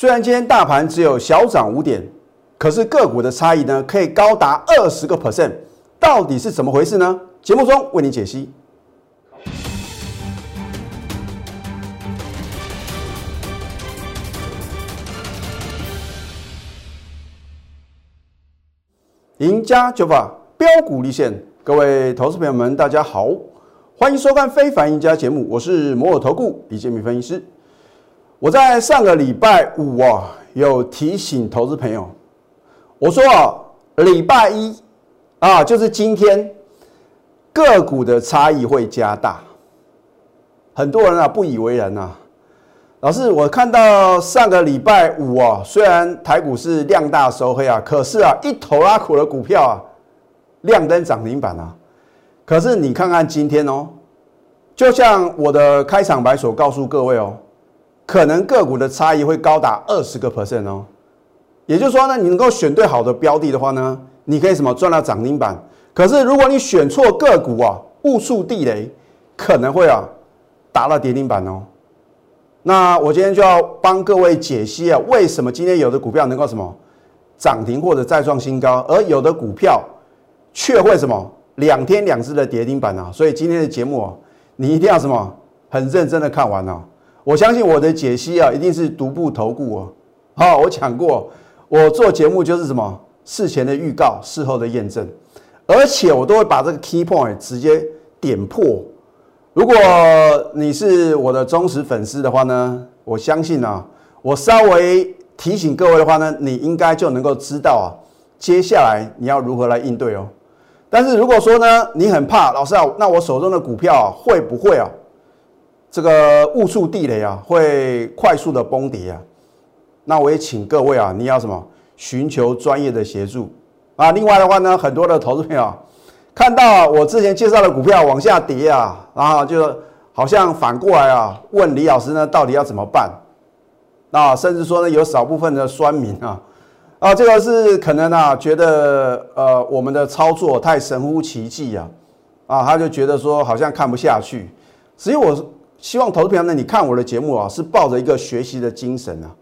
虽然今天大盘只有小涨五点，可是个股的差异呢，可以高达二十个 percent，到底是怎么回事呢？节目中为你解析。赢家九法标股立现，各位投资朋友们，大家好，欢迎收看《非凡赢家》节目，我是摩尔投顾李建明分析师。我在上个礼拜五啊，有提醒投资朋友，我说啊，礼拜一啊，就是今天个股的差异会加大，很多人啊不以为然呐。老师，我看到上个礼拜五啊，虽然台股是量大收黑啊，可是啊，一头拉苦的股票啊，亮灯涨停板啊。可是你看看今天哦，就像我的开场白所告诉各位哦，可能个股的差异会高达二十个 percent 哦。也就是说呢，你能够选对好的标的的话呢，你可以什么赚到涨停板。可是如果你选错个股啊，误触地雷，可能会啊，打到跌停板哦。那我今天就要帮各位解析啊，为什么今天有的股票能够什么涨停或者再创新高，而有的股票却会什么两天两次的跌停板啊？所以今天的节目啊，你一定要什么很认真的看完啊！我相信我的解析啊，一定是独步投顾哦。好，我讲过，我做节目就是什么事前的预告，事后的验证，而且我都会把这个 key point 直接点破。如果你是我的忠实粉丝的话呢，我相信啊，我稍微提醒各位的话呢，你应该就能够知道啊，接下来你要如何来应对哦。但是如果说呢，你很怕老师啊，那我手中的股票会不会啊，这个误触地雷啊，会快速的崩跌啊？那我也请各位啊，你要什么？寻求专业的协助啊。另外的话呢，很多的投资朋友。看到我之前介绍的股票往下跌啊，然后就好像反过来啊，问李老师呢，到底要怎么办？啊，甚至说呢，有少部分的酸民啊，啊，这个是可能啊，觉得呃，我们的操作太神乎其技啊，啊，他就觉得说好像看不下去。所以我希望投资朋友呢，你看我的节目啊，是抱着一个学习的精神啊，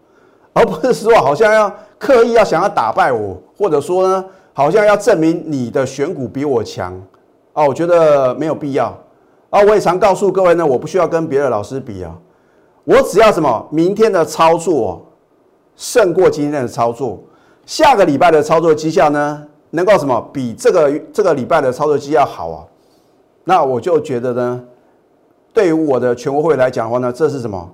而不是说好像要刻意要想要打败我，或者说呢。好像要证明你的选股比我强啊，我觉得没有必要啊。我也常告诉各位呢，我不需要跟别的老师比啊，我只要什么明天的操作胜过今天的操作，下个礼拜的操作绩效呢能够什么比这个这个礼拜的操作绩效好啊？那我就觉得呢，对于我的全国会来讲的话呢，这是什么？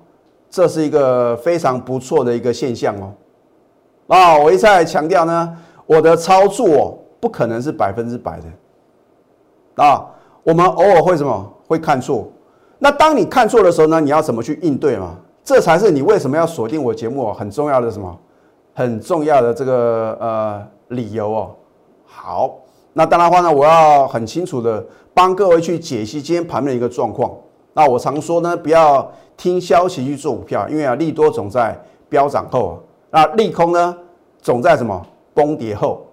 这是一个非常不错的一个现象哦。啊，我一再强调呢。我的操作不可能是百分之百的啊！我们偶尔会什么会看错？那当你看错的时候呢？你要怎么去应对嘛？这才是你为什么要锁定我节目很重要的什么很重要的这个呃理由哦。好，那当然话呢，我要很清楚的帮各位去解析今天盘面的一个状况。那我常说呢，不要听消息去做股票，因为啊，利多总在飙涨后，那利空呢总在什么？崩跌后，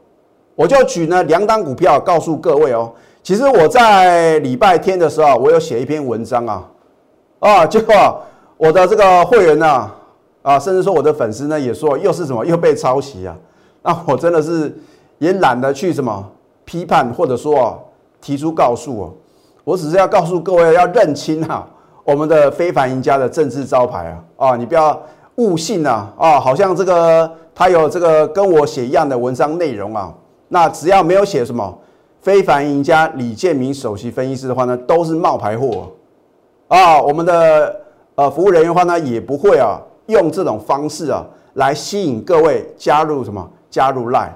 我就举呢两档股票告诉各位哦。其实我在礼拜天的时候，我有写一篇文章啊，啊，结果我的这个会员呢，啊，甚至说我的粉丝呢，也说又是什么又被抄袭啊。那我真的是也懒得去什么批判，或者说啊提出告诉哦。我只是要告诉各位要认清哈我们的非凡赢家的政治招牌啊啊，你不要误信呐啊，好像这个。他有这个跟我写一样的文章内容啊，那只要没有写什么非凡赢家李建明首席分析师的话呢，都是冒牌货啊。我们的呃服务人员的话呢，也不会啊用这种方式啊来吸引各位加入什么加入 line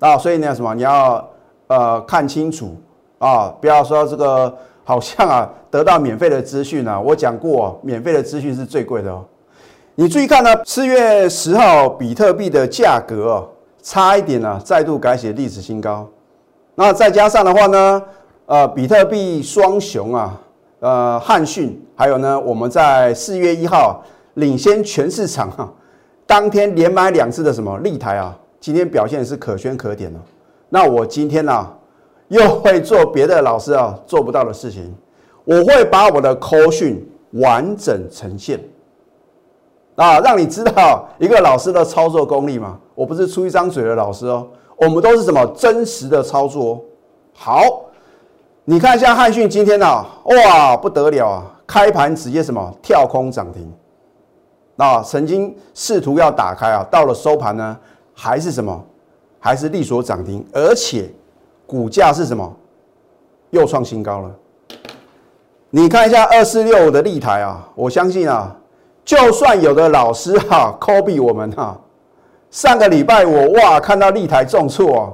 啊。所以呢什么你要呃看清楚啊，不要说这个好像啊得到免费的资讯啊。我讲过，免费的资讯是最贵的哦。你注意看呢，四月十号比特币的价格哦，差一点呢，再度改写历史新高。那再加上的话呢，呃，比特币双雄啊，呃，汉讯，还有呢，我们在四月一号领先全市场哈，当天连买两次的什么立台啊，今天表现是可圈可点的。那我今天呢，又会做别的老师啊做不到的事情，我会把我的口讯完整呈现。啊，让你知道一个老师的操作功力嘛。我不是出一张嘴的老师哦，我们都是什么真实的操作哦。好，你看一下汉讯今天呢，哇，不得了啊！开盘直接什么跳空涨停，啊，曾经试图要打开啊，到了收盘呢，还是什么，还是力所涨停，而且股价是什么，又创新高了。你看一下二四六的立台啊，我相信啊，就算有的老师哈，copy 我们哈，上个礼拜我哇看到立台重挫啊，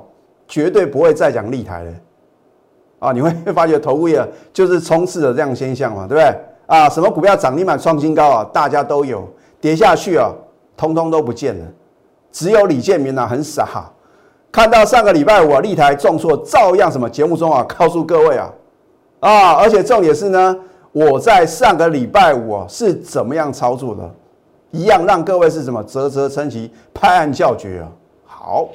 绝对不会再讲立台了。啊，你会发觉头部业就是冲刺的这样现象嘛，对不对？啊，什么股票涨停板创新高啊，大家都有，跌下去啊，通通都不见了，只有李建明啊很傻，看到上个礼拜五啊，立台重挫，照样什么节目中啊 告诉各位啊，啊，而且重点是呢，我在上个礼拜五啊是怎么样操作的，一样让各位是什么啧啧称奇，拍案叫绝啊。好，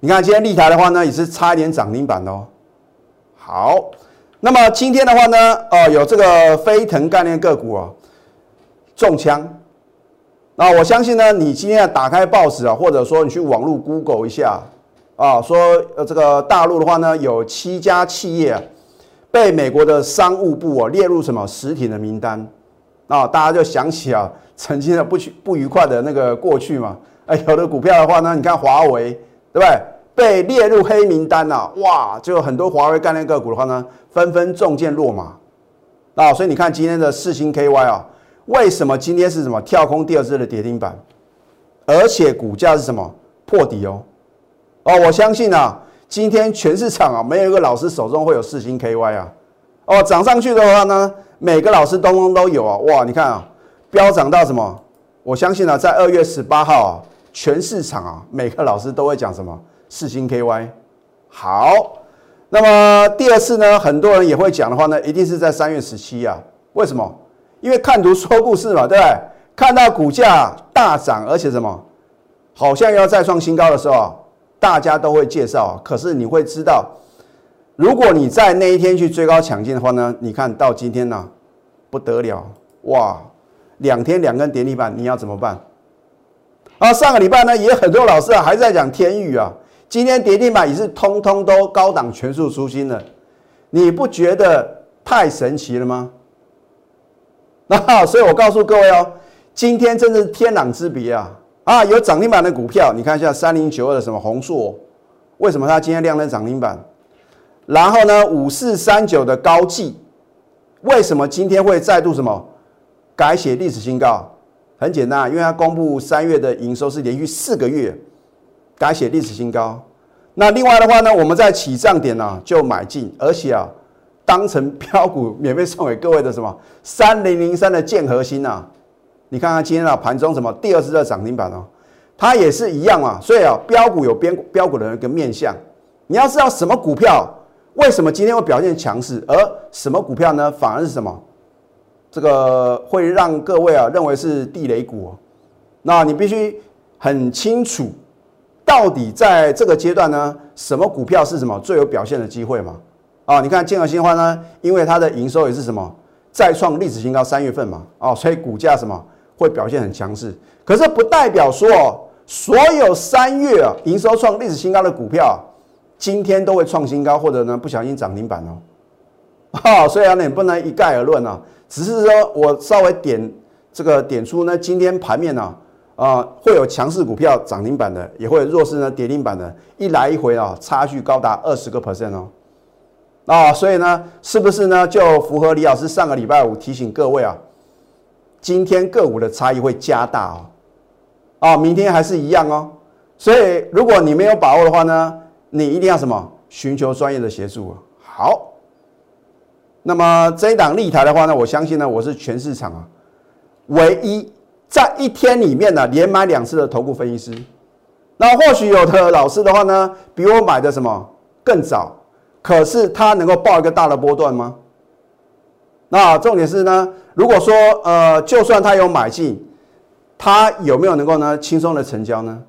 你看今天立台的话呢，也是差一点涨停板哦。好，那么今天的话呢，哦，有这个飞腾概念个股啊，中枪。那我相信呢，你今天打开报纸啊，或者说你去网络 Google 一下啊，说呃这个大陆的话呢，有七家企业啊，被美国的商务部啊列入什么实体的名单啊，大家就想起啊，曾经的不愉不愉快的那个过去嘛。哎，有的股票的话呢，你看华为，对不对？被列入黑名单呐，哇，就很多华为概念个股的话呢，纷纷中箭落马啊，所以你看今天的四星 KY 啊，为什么今天是什么跳空第二次的跌停板，而且股价是什么破底哦？哦，我相信啊，今天全市场啊，没有一个老师手中会有四星 KY 啊，哦，涨上去的话呢，每个老师通通都有啊，哇，你看啊，飙涨到什么？我相信啊，在二月十八号啊，全市场啊，每个老师都会讲什么？四星 KY，好，那么第二次呢？很多人也会讲的话呢，一定是在三月十七啊。为什么？因为看图说故事嘛，对不对？看到股价大涨，而且什么，好像要再创新高的时候，大家都会介绍。可是你会知道，如果你在那一天去追高抢进的话呢，你看到今天呢，不得了哇！两天两根跌停板，你要怎么办？啊，上个礼拜呢，也很多老师啊还在讲天宇啊。今天跌停板也是通通都高档全数出新了，你不觉得太神奇了吗？那 所以我告诉各位哦，今天真的是天壤之别啊！啊，有涨停板的股票，你看一下三零九二的什么红硕，为什么它今天亮灯涨停板？然后呢，五四三九的高技，为什么今天会再度什么改写历史新高？很简单，因为它公布三月的营收是连续四个月。改写历史新高，那另外的话呢，我们在起涨点呢就买进，而且啊，当成标股免费送给各位的什么三零零三的建核心呐，你看看今天的盘中什么第二次的涨停板哦，它也是一样嘛，所以啊标股有标标股的一个面相，你要知道什么股票为什么今天会表现强势，而什么股票呢反而是什么，这个会让各位啊认为是地雷股哦，那你必须很清楚。到底在这个阶段呢，什么股票是什么最有表现的机会嘛？啊，你看建和新欢呢，因为它的营收也是什么再创历史新高，三月份嘛，哦，所以股价什么会表现很强势。可是不代表说所有三月啊营收创历史新高的股票，今天都会创新高，或者呢不小心涨停板哦。哈，所以啊，你不能一概而论啊，只是说我稍微点这个点出呢，今天盘面呢。啊，会有强势股票涨停板的，也会有弱势呢跌停板的，一来一回啊，差距高达二十个 percent 哦。啊，所以呢，是不是呢就符合李老师上个礼拜五提醒各位啊，今天个股的差异会加大哦。啊，明天还是一样哦。所以如果你没有把握的话呢，你一定要什么寻求专业的协助。好，那么这一档立台的话呢，我相信呢，我是全市场啊唯一。在一天里面呢，连买两次的头部分析师，那或许有的老师的话呢，比我买的什么更早，可是他能够报一个大的波段吗？那重点是呢，如果说呃，就算他有买进，他有没有能够呢轻松的成交呢？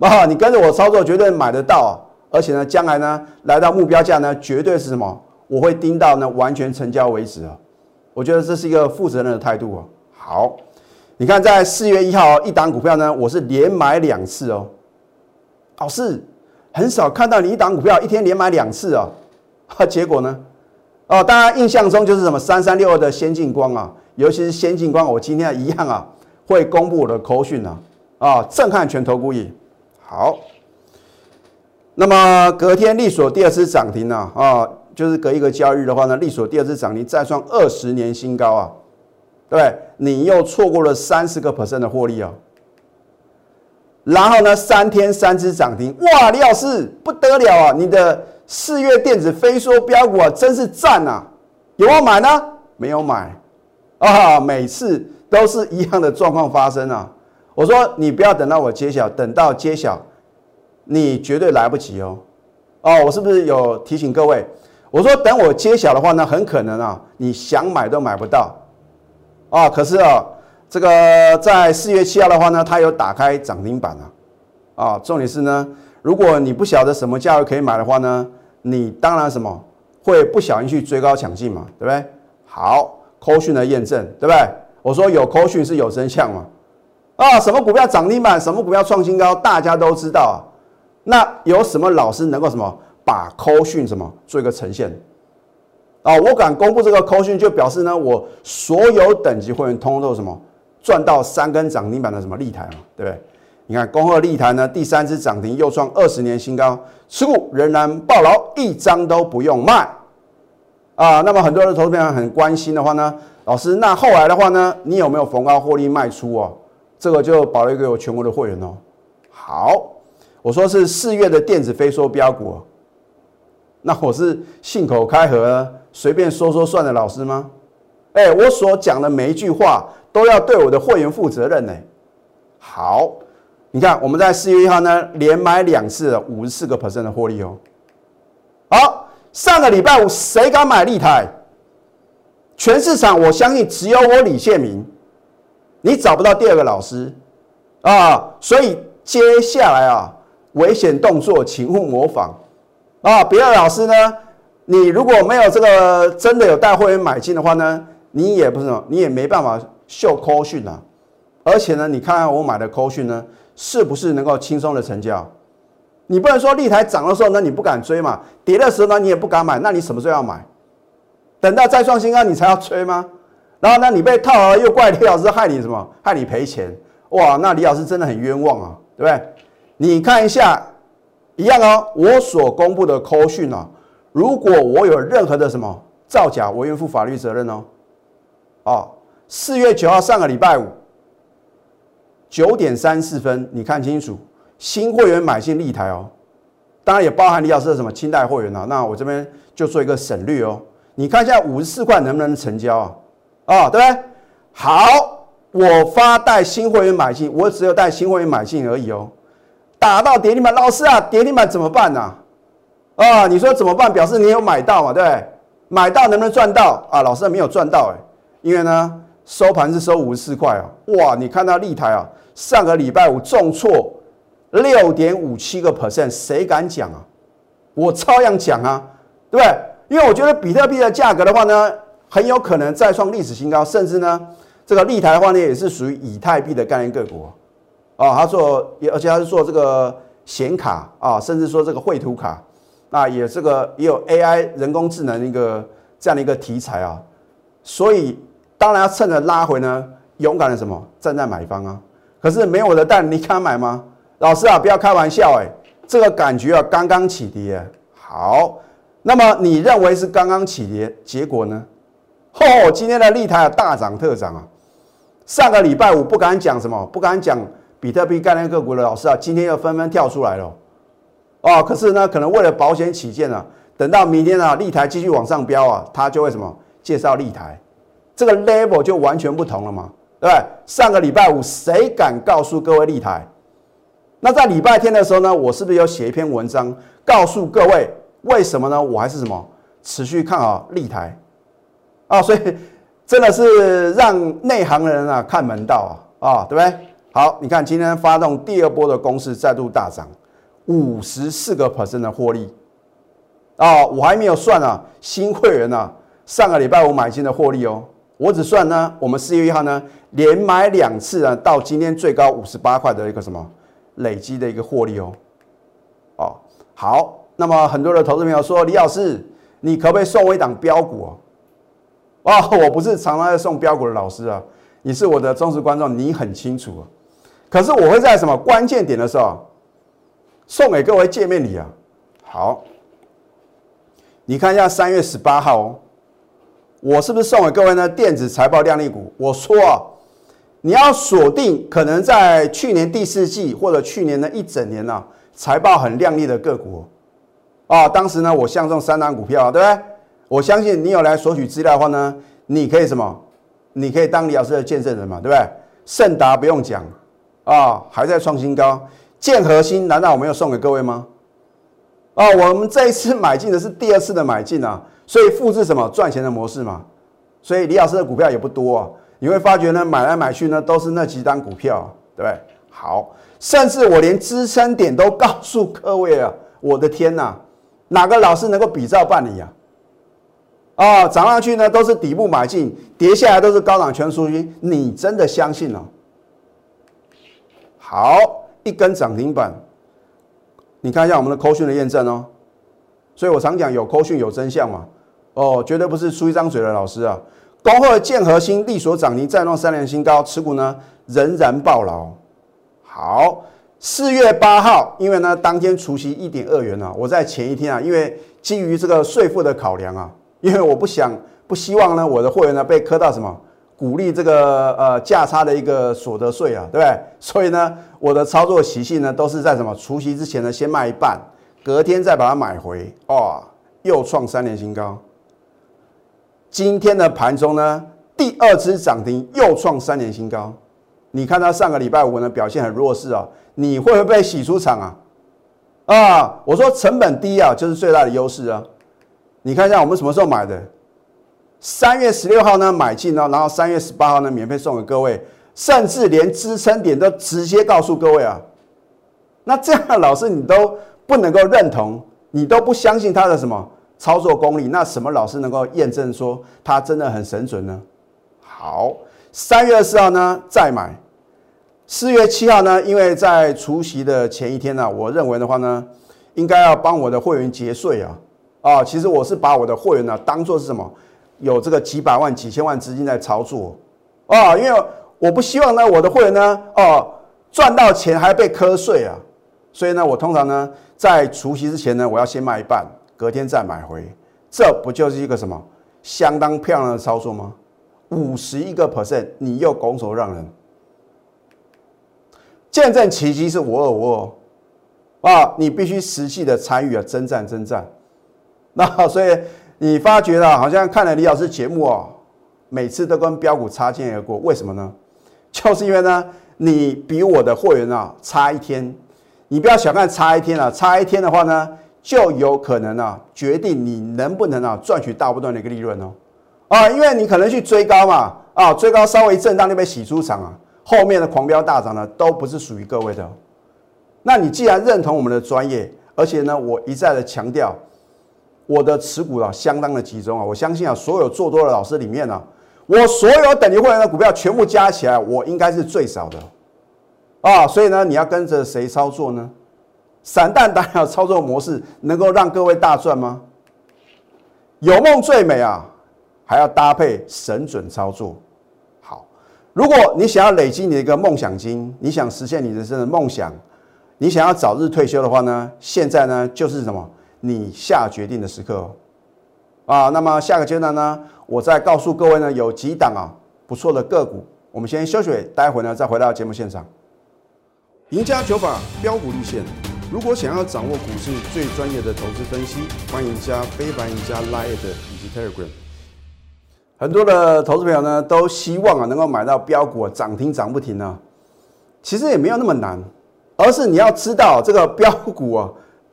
啊，你跟着我操作，绝对买得到，而且呢，将来呢来到目标价呢，绝对是什么？我会盯到呢完全成交为止啊！我觉得这是一个负责任的态度啊。好。你看在四月一号一档股票呢，我是连买两次哦。老师很少看到你一档股票一天连买两次哦，结果呢？哦，大家印象中就是什么三三六二的先进光啊，尤其是先进光，我今天一样啊会公布我的口讯啊，啊震撼全投股业。好，那么隔天利索第二次涨停呢，啊，就是隔一个交易日的话呢，利索第二次涨停再创二十年新高啊，对你又错过了三十个 percent 的获利啊。然后呢，三天三只涨停，哇，李老师不得了啊！你的四月电子飞梭标股啊，真是赞啊！有没有买呢？没有买啊！每次都是一样的状况发生啊！我说你不要等到我揭晓，等到揭晓，你绝对来不及哦！哦，我是不是有提醒各位？我说等我揭晓的话呢，很可能啊，你想买都买不到啊！可是啊。这个在四月七号的话呢，它有打开涨停板啊，啊，重点是呢，如果你不晓得什么价位可以买的话呢，你当然什么会不小心去追高抢进嘛，对不对？好，扣讯的验证，对不对？我说有扣讯是有真相嘛，啊，什么股票涨停板，什么股票创新高，大家都知道啊。那有什么老师能够什么把扣讯什么做一个呈现？啊，我敢公布这个扣讯，就表示呢，我所有等级会员通通都什么？赚到三根涨停板的什么立台嘛，对不对？你看恭贺立台呢，第三只涨停又创二十年新高，持股仍然爆牢，一张都不用卖啊。那么很多的投资朋友很关心的话呢，老师，那后来的话呢，你有没有逢高获利卖出哦？这个就保留给我全国的会员哦。好，我说是四月的电子飞梭标股，那我是信口开河随便说说算的老师吗？哎，我所讲的每一句话。都要对我的会员负责任呢。好，你看我们在四月一号呢，连买两次五十四个 percent 的获利哦。好，上个礼拜五谁敢买立台？全市场我相信只有我李建明，你找不到第二个老师啊。所以接下来啊，危险动作请勿模仿啊。别的老师呢，你如果没有这个真的有带会员买进的话呢，你也不是，你也没办法。秀扣讯啊，而且呢，你看看我买的扣讯呢，是不是能够轻松的成交？你不能说立台涨的时候，呢，你不敢追嘛；跌的时候呢，你也不敢买。那你什么时候要买？等到再创新高你才要追吗？然后呢，你被套了又怪李老师害你什么？害你赔钱？哇，那李老师真的很冤枉啊，对不对？你看一下，一样哦。我所公布的扣讯啊，如果我有任何的什么造假，我愿负法律责任哦。哦。四月九号，上个礼拜五九点三四分，你看清楚，新会员买进立台哦，当然也包含李老师什么清代会员啊。那我这边就做一个省略哦。你看一下五十四块能不能成交啊？啊，对不对？好，我发带新会员买进，我只有带新会员买进而已哦。打到跌停板，老师啊，跌停板怎么办呢？啊，你说怎么办？表示你有买到嘛？对不对？买到能不能赚到啊？老师没有赚到哎，因为呢。收盘是收五十四块啊！哇，你看到立台啊，上个礼拜五重挫六点五七个 percent，谁敢讲啊？我照样讲啊，对不对？因为我觉得比特币的价格的话呢，很有可能再创历史新高，甚至呢，这个立台的话呢，也是属于以太币的概念个股啊。他做，而且他是做这个显卡啊，甚至说这个绘图卡，那也这个也有 AI 人工智能一个这样的一个题材啊，所以。当然要趁着拉回呢，勇敢的什么站在买方啊！可是没我的蛋，你敢买吗？老师啊，不要开玩笑哎，这个感觉啊，刚刚起跌。好，那么你认为是刚刚起跌，结果呢？哦，今天的立台大涨特涨啊！上个礼拜五不敢讲什么，不敢讲比特币概念个股的老师啊，今天又纷纷跳出来了。哦，可是呢，可能为了保险起见啊，等到明天啊，立台继续往上飙啊，他就会什么介绍立台。这个 level 就完全不同了嘛，对不对？上个礼拜五谁敢告诉各位立台？那在礼拜天的时候呢，我是不是有写一篇文章告诉各位为什么呢？我还是什么持续看好立台啊？所以真的是让内行人啊看门道啊啊，对不对？好，你看今天发动第二波的攻势再度大涨，五十四个 percent 的获利啊！我还没有算啊，新会员啊，上个礼拜五买进的获利哦。我只算呢，我们四月一号呢连买两次啊，到今天最高五十八块的一个什么累积的一个获利哦。哦，好，那么很多的投资朋友说，李老师，你可不可以送我一档标股哦？哦，我不是常常在送标股的老师啊，你是我的忠实观众，你很清楚啊。可是我会在什么关键点的时候送给各位见面礼啊？好，你看一下三月十八号哦，我是不是送给各位呢？电子财报靓丽股，我说啊，你要锁定可能在去年第四季或者去年的一整年呢，财报很靓丽的个股啊。当时呢，我相中三档股票，对不对？我相信你有来索取资料的话呢，你可以什么？你可以当李老师的见证人嘛，对不对？盛达不用讲啊，还在创新高。建核心难道我没有送给各位吗？啊，我们这一次买进的是第二次的买进啊，所以复制什么赚钱的模式嘛。所以李老师的股票也不多啊，你会发觉呢，买来买去呢都是那几单股票，对不对？好，甚至我连支撑点都告诉各位啊，我的天哪，哪个老师能够比照办理呀？啊，涨上去呢都是底部买进，跌下来都是高档全赎金，你真的相信哦？好，一根涨停板，你看一下我们的扣讯的验证哦。所以我常讲有扣讯有真相嘛，哦，绝对不是出一张嘴的老师啊。恭贺建核心力所涨停再创三年新高，持股呢仍然爆牢。好，四月八号，因为呢当天除夕一点二元啊，我在前一天啊，因为基于这个税负的考量啊。因为我不想不希望呢，我的会员呢被磕到什么鼓励这个呃价差的一个所得税啊，对不对？所以呢，我的操作习性呢都是在什么除夕之前呢先卖一半，隔天再把它买回，哦，又创三年新高。今天的盘中呢，第二支涨停又创三年新高。你看它上个礼拜五呢表现很弱势啊，你会不会被洗出场啊？啊，我说成本低啊，就是最大的优势啊。你看一下我们什么时候买的？三月十六号呢买进呢，然后三月十八号呢免费送给各位，甚至连支撑点都直接告诉各位啊。那这样的老师你都不能够认同，你都不相信他的什么操作功力，那什么老师能够验证说他真的很神准呢？好，三月二十号呢再买，四月七号呢，因为在除夕的前一天呢，我认为的话呢，应该要帮我的会员节税啊。啊，其实我是把我的会员呢当做是什么？有这个几百万、几千万资金在操作啊，因为我不希望呢我的会员呢哦赚到钱还被瞌睡啊，所以呢我通常呢在除夕之前呢我要先卖一半，隔天再买回，这不就是一个什么相当漂亮的操作吗？五十一个 percent，你又拱手让人，见证奇迹是我尔我尔啊，你必须实际的参与啊，征战征战。那所以你发觉了，好像看了李老师节目哦，每次都跟标股擦肩而过，为什么呢？就是因为呢，你比我的货源啊差一天，你不要小看差一天啊，差一天的话呢，就有可能啊决定你能不能啊赚取大波段的一个利润哦。啊，因为你可能去追高嘛，啊追高稍微震荡就被洗出场啊，后面的狂飙大涨呢都不是属于各位的。那你既然认同我们的专业，而且呢我一再的强调。我的持股啊，相当的集中啊！我相信啊，所有做多的老师里面呢，我所有等级会员的股票全部加起来，我应该是最少的啊！所以呢，你要跟着谁操作呢？散弹打鸟操作模式能够让各位大赚吗？有梦最美啊，还要搭配神准操作。好，如果你想要累积你的一个梦想金，你想实现你人生的梦想，你想要早日退休的话呢，现在呢就是什么？你下决定的时刻哦，啊，那么下个阶段呢，我再告诉各位呢，有几档啊不错的个股，我们先休息，待会呢再回到节目现场。赢家九法标股立线，如果想要掌握股市最专业的投资分析，欢迎加非凡、赢家 Line 以及 Telegram。很多的投资朋友呢都希望啊能够买到标股啊涨停涨不停呢，其实也没有那么难，而是你要知道这个标股啊。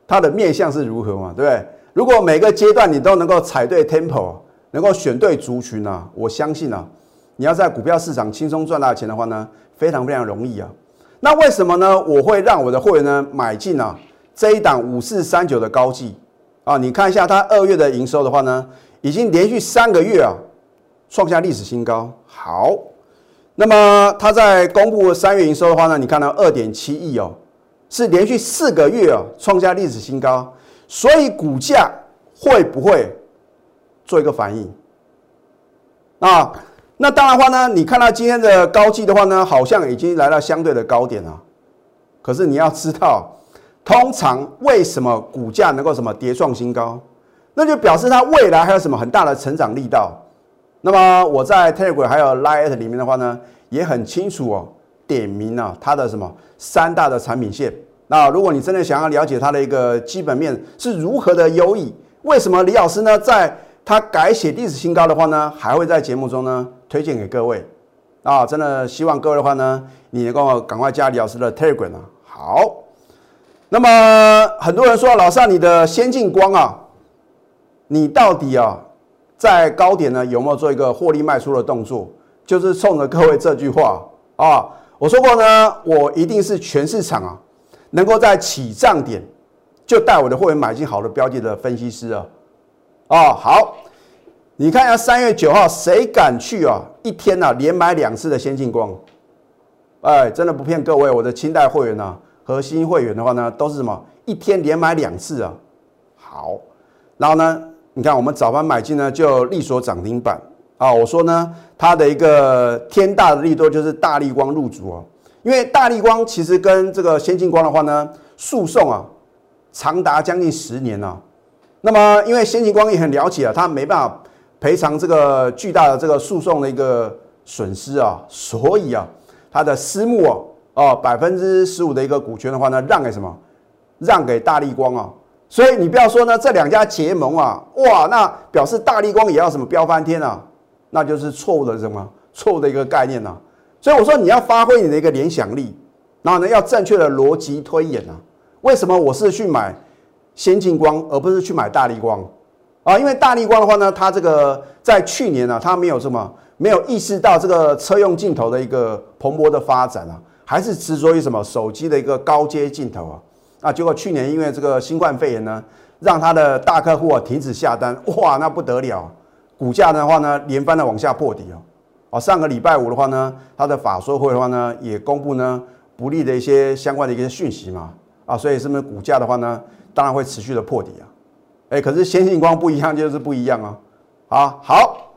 它的面向是如何嘛？对不对？如果每个阶段你都能够踩对 tempo，能够选对族群呢？我相信啊，你要在股票市场轻松赚大钱的话呢，非常非常容易啊。那为什么呢？我会让我的会员呢买进啊这一档五四三九的高技啊，你看一下它二月的营收的话呢，已经连续三个月啊创下历史新高。好，那么它在公布三月营收的话呢，你看到二点七亿哦，是连续四个月哦创下历史新高，所以股价会不会做一个反应？啊，那当然话呢，你看到今天的高基的话呢，好像已经来到相对的高点了。可是你要知道，通常为什么股价能够什么跌创新高？那就表示它未来还有什么很大的成长力道。那么我在 Telegram 还有 Lite 里面的话呢，也很清楚哦，点名了它的什么三大的产品线。那如果你真的想要了解它的一个基本面是如何的优异，为什么李老师呢，在他改写历史新高的话呢，还会在节目中呢推荐给各位。啊，真的希望各位的话呢，你能够赶快加李老师的 Telegram 啊。好，那么很多人说老师，你的先进光啊。你到底啊，在高点呢有没有做一个获利卖出的动作？就是冲着各位这句话啊，我说过呢，我一定是全市场啊，能够在起涨点就带我的会员买进好的标的的分析师啊。哦，好，你看一下三月九号，谁敢去啊？一天呢连买两次的先进光，哎，真的不骗各位，我的清代会员呢，核心会员的话呢，都是什么？一天连买两次啊。好，然后呢？你看，我们早盘买进呢，就力所涨停板啊！我说呢，它的一个天大的利多就是大力光入主啊，因为大力光其实跟这个先进光的话呢，诉讼啊长达将近十年了。那么，因为先进光也很了解啊，它没办法赔偿这个巨大的这个诉讼的一个损失啊，所以啊，他的私募啊哦百分之十五的一个股权的话呢，让给什么？让给大力光啊！所以你不要说呢，这两家结盟啊，哇，那表示大力光也要什么飙翻天啊？那就是错误的什么错误的一个概念呐。所以我说你要发挥你的一个联想力，然后呢要正确的逻辑推演啊。为什么我是去买先进光，而不是去买大力光啊？因为大力光的话呢，它这个在去年呢，它没有什么没有意识到这个车用镜头的一个蓬勃的发展啊，还是执着于什么手机的一个高阶镜头啊。啊，结果去年因为这个新冠肺炎呢，让它的大客户啊停止下单，哇，那不得了，股价的话呢连番的往下破底哦。哦，上个礼拜五的话呢，它的法说会的话呢也公布呢不利的一些相关的一些讯息嘛，啊，所以是不是股价的话呢，当然会持续的破底啊。哎，可是先进光不一样，就是不一样啊。啊，好，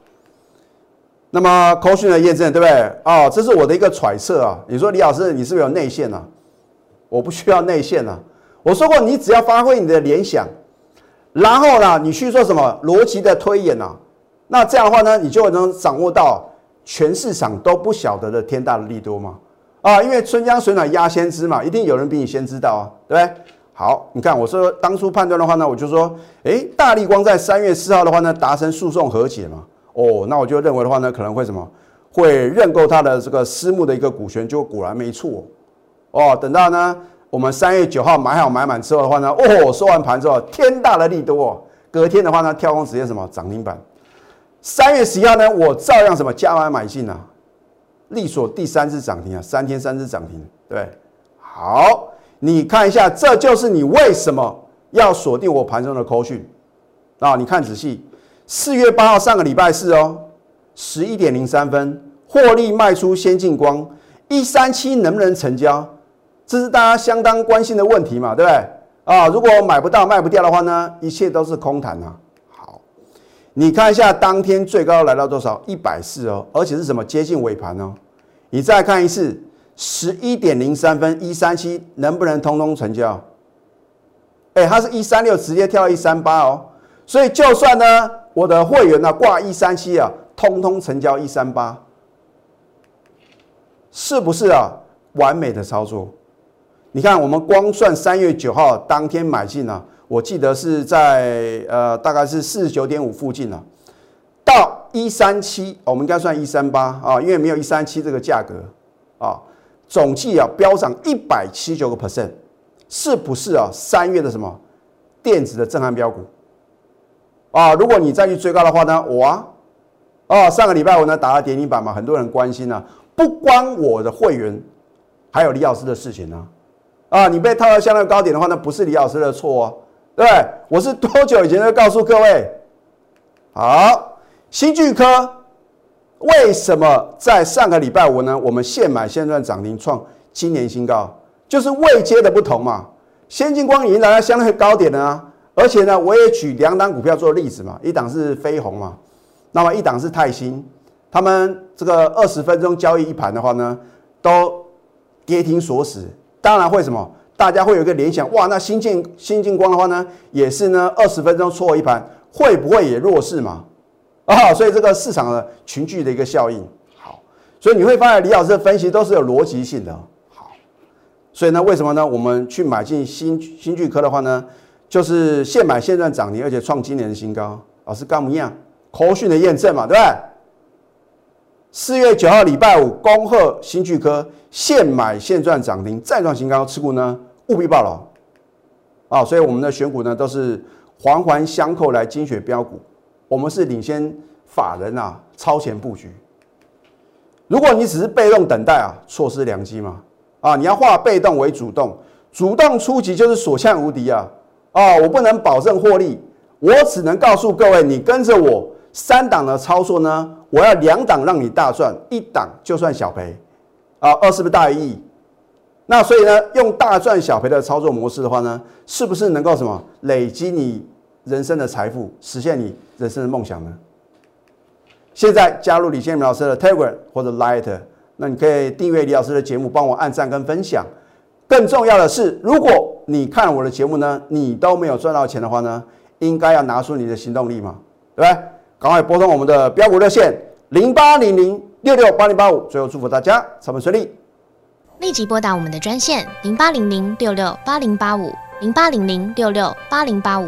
那么科讯的验证对不对？哦，这是我的一个揣测啊。你说李老师，你是不是有内线呢？我不需要内线啊。我说过，你只要发挥你的联想，然后呢，你去做什么逻辑的推演啊？那这样的话呢，你就能掌握到全市场都不晓得的天大的利多嘛？啊，因为春江水暖鸭先知嘛，一定有人比你先知道啊，对不对？好，你看我说当初判断的话呢，我就说，哎，大力光在三月四号的话呢，达成诉讼和解嘛。哦，那我就认为的话呢，可能会什么？会认购他的这个私募的一个股权，就果然没错。哦，等到呢。我们三月九号买好买满之后的话呢，哦，收完盘之后天大的利多，隔天的话呢，跳空直接什么涨停板。三月十一号呢，我照样什么加码买进啊，利索第三次涨停啊，三天三次涨停，对，好，你看一下，这就是你为什么要锁定我盘中的扣讯啊？你看仔细，四月八号上个礼拜四哦，十一点零三分获利卖出先进光一三七能不能成交？这是大家相当关心的问题嘛，对不对？啊，如果买不到、卖不掉的话呢，一切都是空谈啊。好，你看一下当天最高来到多少？一百四哦，而且是什么？接近尾盘哦。你再看一次，十一点零三分一三七能不能通通成交？哎，它是一三六直接跳一三八哦，所以就算呢，我的会员呢挂一三七啊，通通成交一三八，是不是啊？完美的操作。你看，我们光算三月九号当天买进呢，我记得是在呃大概是四十九点五附近了，到一三七，我们应该算一三八啊，因为没有一三七这个价格啊，总计啊飙涨一百七十九个 percent，是不是啊？三月的什么电子的震撼标股啊？如果你再去追高的话呢，我啊，哦上个礼拜我呢打了跌停板嘛，很多人关心呢，不关我的会员，还有李老师的事情呢。啊，你被套到相对高点的话，那不是李老师的错哦，对不对？我是多久以前就告诉各位，好，新巨科为什么在上个礼拜五呢？我们现买现赚涨停创今年新高，就是位阶的不同嘛。先进光已经来到相对高点了啊，而且呢，我也举两档股票做例子嘛，一档是飞鸿嘛，那么一档是泰兴，他们这个二十分钟交易一盘的话呢，都跌停锁死。当然会什么？大家会有一个联想，哇，那新进新进光的话呢，也是呢二十分钟错一盘，会不会也弱势嘛？啊，所以这个市场的群聚的一个效应，好，所以你会发现李老师的分析都是有逻辑性的，好，所以呢，为什么呢？我们去买进新新巨科的话呢，就是现买现赚涨停，而且创今年的新高。老师刚一样，口讯的验证嘛，对不对？四月九号礼拜五，恭贺新巨科现买现赚涨停，再创新高，持股呢务必报牢啊！所以我们的选股呢都是环环相扣来精选标股。我们是领先法人啊，超前布局。如果你只是被动等待啊，错失良机嘛。啊，你要化被动为主动，主动出击就是所向无敌啊！啊，我不能保证获利，我只能告诉各位，你跟着我三档的操作呢，我要两档让你大赚，一档就算小赔啊，二是不是大于一？那所以呢，用大赚小赔的操作模式的话呢，是不是能够什么累积你？人生的财富，实现你人生的梦想呢？现在加入李建明老师的 Telegram 或者 Light，那你可以订阅李老师的节目，帮我按赞跟分享。更重要的是，如果你看我的节目呢，你都没有赚到钱的话呢，应该要拿出你的行动力嘛，对不对？赶快拨通我们的标股热线零八零零六六八零八五。最后祝福大家操盘顺利，立即拨打我们的专线零八零零六六八零八五。零八零零六六八零八五